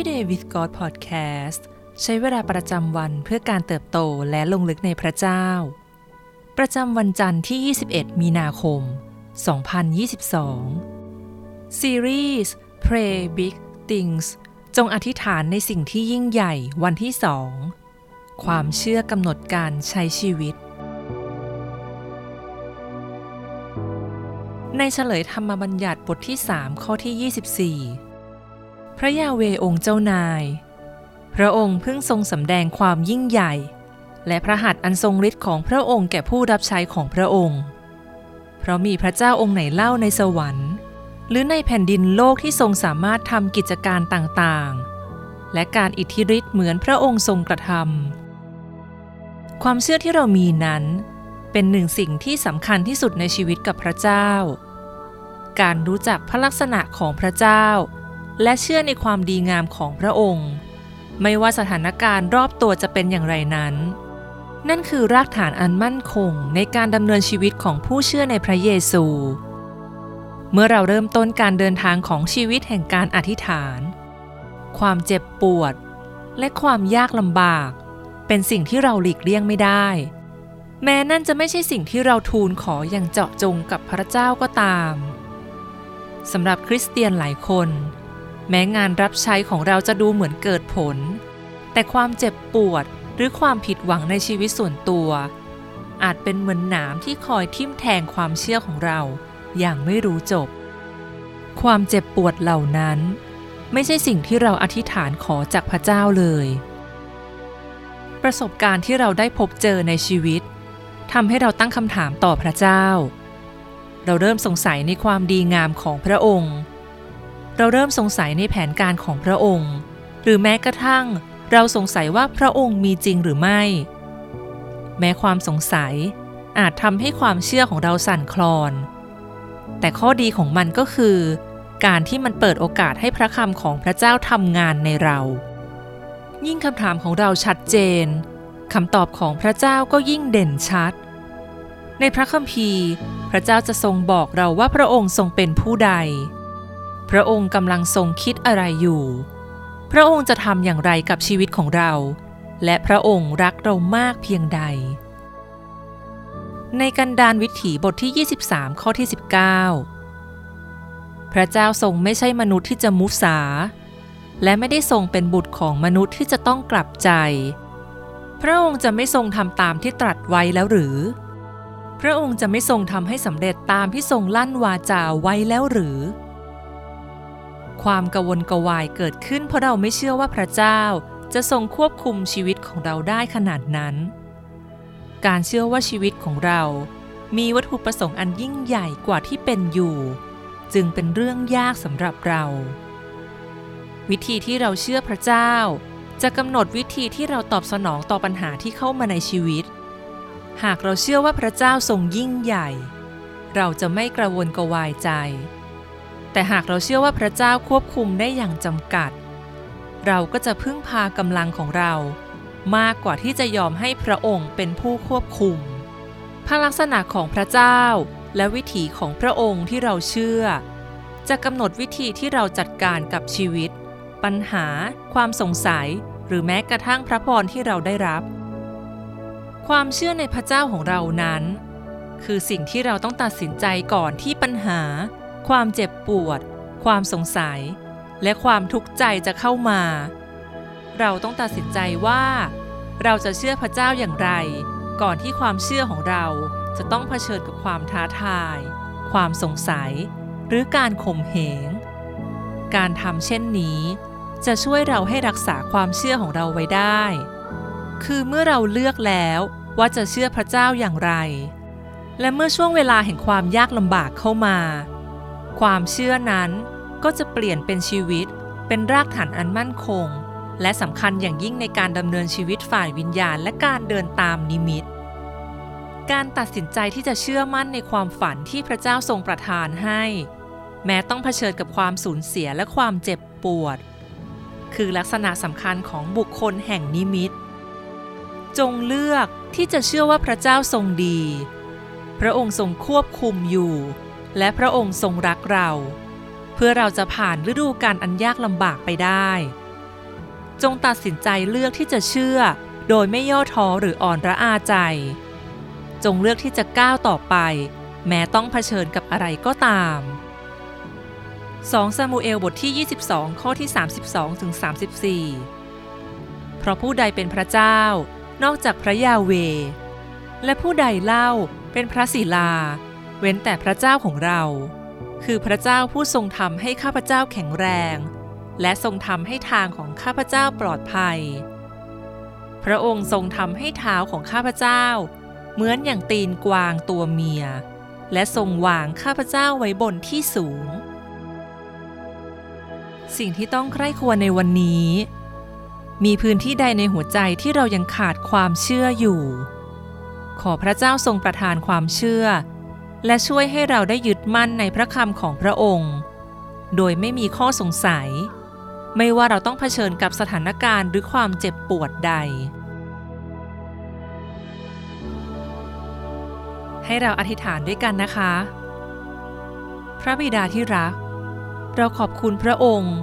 Everyday with God Podcast ใช้เวลาประจำวันเพื่อการเติบโตและลงลึกในพระเจ้า ประจำวันจันทร์ที่ 21 มีนาคม 2022 ซีรีส์ Pray Big Things จงอธิษฐานในสิ่งที่ยิ่งใหญ่วันที่2ความเชื่อกำหนดการใช้ชีวิต ในเฉลยธรรมบัญญัติบทที่ 3 ข้อที่ 24 พระยาเวองค์เจ้านาย พระองค์เพิ่งทรงสำแดงความยิ่งใหญ่ และพระหัตถ์อันทรงฤทธิ์ของพระองค์แก่ผู้รับใช้ของพระองค์ เพราะมีพระเจ้าองค์ไหนเล่าในสวรรค์ หรือในแผ่นดินโลกที่ทรงสามารถทำกิจการต่างๆ และการอิทธิฤทธิ์เหมือนพระองค์ทรงกระทำความเชื่อที่เรามีนั้น เป็นหนึ่งสิ่งที่สำคัญที่สุดในชีวิตกับพระเจ้า การรู้จักพระลักษณะของพระเจ้า และเชื่อในความดีงามของพระองค์ ไม่ว่าสถานการณ์รอบตัวจะเป็นอย่างไรนั้น นั่นคือรากฐานอันมั่นคงในการดำเนินชีวิตของผู้เชื่อในพระเยซู เมื่อเราเริ่มต้นการเดินทางของชีวิตแห่งการอธิษฐาน ความเจ็บปวด และความยากลำบาก เป็นสิ่งที่เราหลีกเลี่ยงไม่ได้ แม้นั่นจะไม่ใช่สิ่งที่เราทูลขออย่างเจาะจงกับพระเจ้าก็ตามสำหรับคริสเตียนหลายคน แม้งานรับใช้ของเราจะดูเหมือนเกิดผล แต่ความเจ็บปวดหรือความผิดหวังในชีวิตส่วนตัว อาจเป็นเหมือนหนามที่คอยทิ่มแทงความเชื่อของเราอย่างไม่รู้จบ ความเจ็บปวดเหล่านั้น ไม่ใช่สิ่งที่เราอธิษฐานขอจากพระเจ้าเลย ประสบการณ์ที่เราได้พบเจอในชีวิตทำให้เราตั้งคำถามต่อพระเจ้า เราเริ่มสงสัยในความดีงามของพระองค์ เราเริ่มสงสัยในแผนการของพระองค์ หรือแม้กระทั่ง เราสงสัยว่าพระองค์มีจริงหรือไม่ แม้ความสงสัยอาจทำให้ความเชื่อของเราสั่นคลอน แต่ข้อดีของมันก็คือ การที่มันเปิดโอกาสให้พระคำของพระเจ้าทำงานในเรา ยิ่งคำถามของเราชัดเจนคำตอบของพระเจ้าก็ยิ่งเด่นชัด ในพระคัมภีร์ พระเจ้าจะทรงบอกเราว่าพระองค์ทรงเป็นผู้ใด พระองค์กำลังทรงคิดอะไรอยู่ พระองค์จะทำอย่างไรกับชีวิตของเรา และพระองค์รักเรามากเพียงใด ในกันดานวิถีบทที่ 23 ข้อที่ 19 พระเจ้าทรงไม่ใช่มนุษย์ที่จะมุสา และไม่ได้ทรงเป็นบุตรของมนุษย์ที่จะต้องกลับใจ พระองค์จะไม่ทรงทำตามที่ตรัสไว้แล้วหรือ พระองค์จะไม่ทรงทำให้สำเร็จตามที่ทรงลั่นวาจาไว้แล้วหรือ ความกวนกวายเกิดขึ้นเพราะเราไม่เชื่อว่าพระเจ้าจะทรงควบคุมชีวิตของเราได้ขนาดนั้น การเชื่อว่าชีวิตของเรา มีวัตถุประสงค์อันยิ่งใหญ่กว่าที่เป็นอยู่ จึงเป็นเรื่องยากสำหรับเรา วิธีที่เราเชื่อพระเจ้า จะกำหนดวิธีที่เราตอบสนองต่อปัญหาที่เข้ามาในชีวิต หากเราเชื่อว่าพระเจ้าทรงยิ่งใหญ่ เราจะไม่กระวนกระวายใจ แต่หากเราเชื่อว่าพระเจ้าควบคุมได้อย่างจำกัด เราก็จะพึ่งพากำลังของเรา มากกว่าที่จะยอมให้พระองค์เป็นผู้ควบคุม พระลักษณะของพระเจ้าและวิถีของพระองค์ที่เราเชื่อ จะกำหนดวิธีที่เราจัดการกับชีวิต ปัญหา ความสงสัย หรือแม้กระทั่งพระพรที่เราได้รับ ความเชื่อในพระเจ้าของเรานั้น คือสิ่งที่เราต้องตัดสินใจก่อนที่ปัญหา ความเจ็บปวด ความสงสัย และความทุกข์ใจจะเข้ามา เราต้องตัดสินใจว่า เราจะเชื่อพระเจ้าอย่างไร ก่อนที่ความเชื่อของเราจะต้องเผชิญกับความท้าทาย ความสงสัย หรือการข่มเหง การทำเช่นนี้ จะช่วยเราให้รักษาความเชื่อของเราไว้ได้ คือเมื่อเราเลือกแล้วว่าจะเชื่อพระเจ้าอย่างไร และเมื่อช่วงเวลาแห่งความยากลำบากเข้ามา ความเชื่อนั้นก็จะเปลี่ยนเป็นชีวิต เป็นรากฐานอันมั่นคง และสำคัญอย่างยิ่งในการดำเนินชีวิตฝ่ายวิญญาณ และการเดินตามนิมิต การตัดสินใจที่จะเชื่อมั่นในความฝันที่พระเจ้าทรงประทานให้ แม้ต้องเผชิญกับความสูญเสียและความเจ็บปวด คือลักษณะสำคัญของบุคคลแห่งนิมิต จงเลือกที่จะเชื่อว่าพระเจ้าทรงดี พระองค์ทรงควบคุมอยู่ และพระองค์ทรงรักเรา เพื่อเราจะผ่านฤดูการอันยากลำบากไปได้ จงตัดสินใจเลือกที่จะเชื่อ โดยไม่ย่อท้อหรืออ่อนระอาใจ จงเลือกที่จะก้าวต่อไป แม้ต้องเผชิญกับอะไรก็ตาม 2 ซามูเอลบทที่ 22 ข้อที่ 32ถึง34 เพราะผู้ใดเป็นพระเจ้านอกจากพระยาเว และผู้ใดเล่าเป็นพระศิลา เว้นแต่พระเจ้าของเรา คือพระเจ้าผู้ทรงทำให้ข้าพเจ้าแข็งแรง และทรงทำให้ทางของข้าพเจ้าปลอดภัย พระองค์ทรงทำให้เท้าของข้าพเจ้า เหมือนอย่างตีนกวางตัวเมีย และทรงวางข้าพเจ้าไว้บนที่สูง สิ่งที่ต้องใคร่ควรในวันนี้ มีพื้นที่ใดในหัวใจที่เรายังขาดความเชื่ออยู่ ขอพระเจ้าทรงประทานความเชื่อ และช่วยให้เราได้ยึดมั่นในพระคำของพระองค์ โดยไม่มีข้อสงสัย ไม่ว่าเราต้องเผชิญกับสถานการณ์หรือความเจ็บปวดใด ให้เราอธิษฐานด้วยกันนะคะ พระบิดาที่รัก เราขอบคุณพระองค์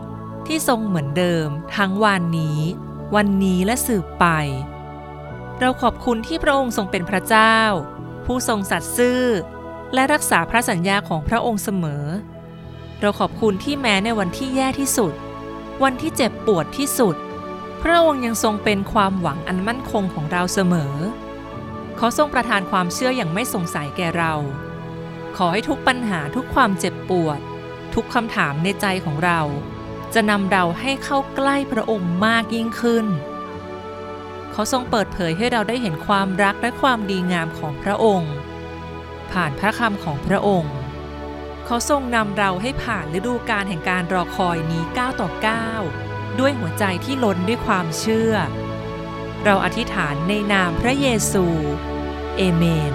ที่ทรงเหมือนเดิม ทั้งวันนี้ วันนี้และสืบไป เราขอบคุณที่พระองค์ทรงเป็นพระเจ้า ผู้ทรงสัตย์ซื่อ และรักษาพระสัญญาของพระองค์เสมอ เราขอบคุณที่แม้ในวันที่แย่ที่สุด วันที่เจ็บปวดที่สุด พระองค์ยังทรงเป็นความหวังอันมั่นคงของเราเสมอ ขอทรงประทานความเชื่ออย่างไม่สงสัยแก่เรา ขอให้ทุกปัญหาทุกความเจ็บปวด ทุกคำถามในใจของเรา จะนำเราให้เข้าใกล้พระองค์มากยิ่งขึ้นขอทรงเปิดเผยให้เราได้เห็นความรักและความดีงามของพระองค์ ผ่านพระคำของพระองค์ เขาทรงนำเราให้ผ่านฤดูการแห่งการรอคอยนี้ก้าวต่อก้าวด้วยหัวใจที่ล้นด้วยความเชื่อ เราอธิษฐานในนามพระเยซู เอเมน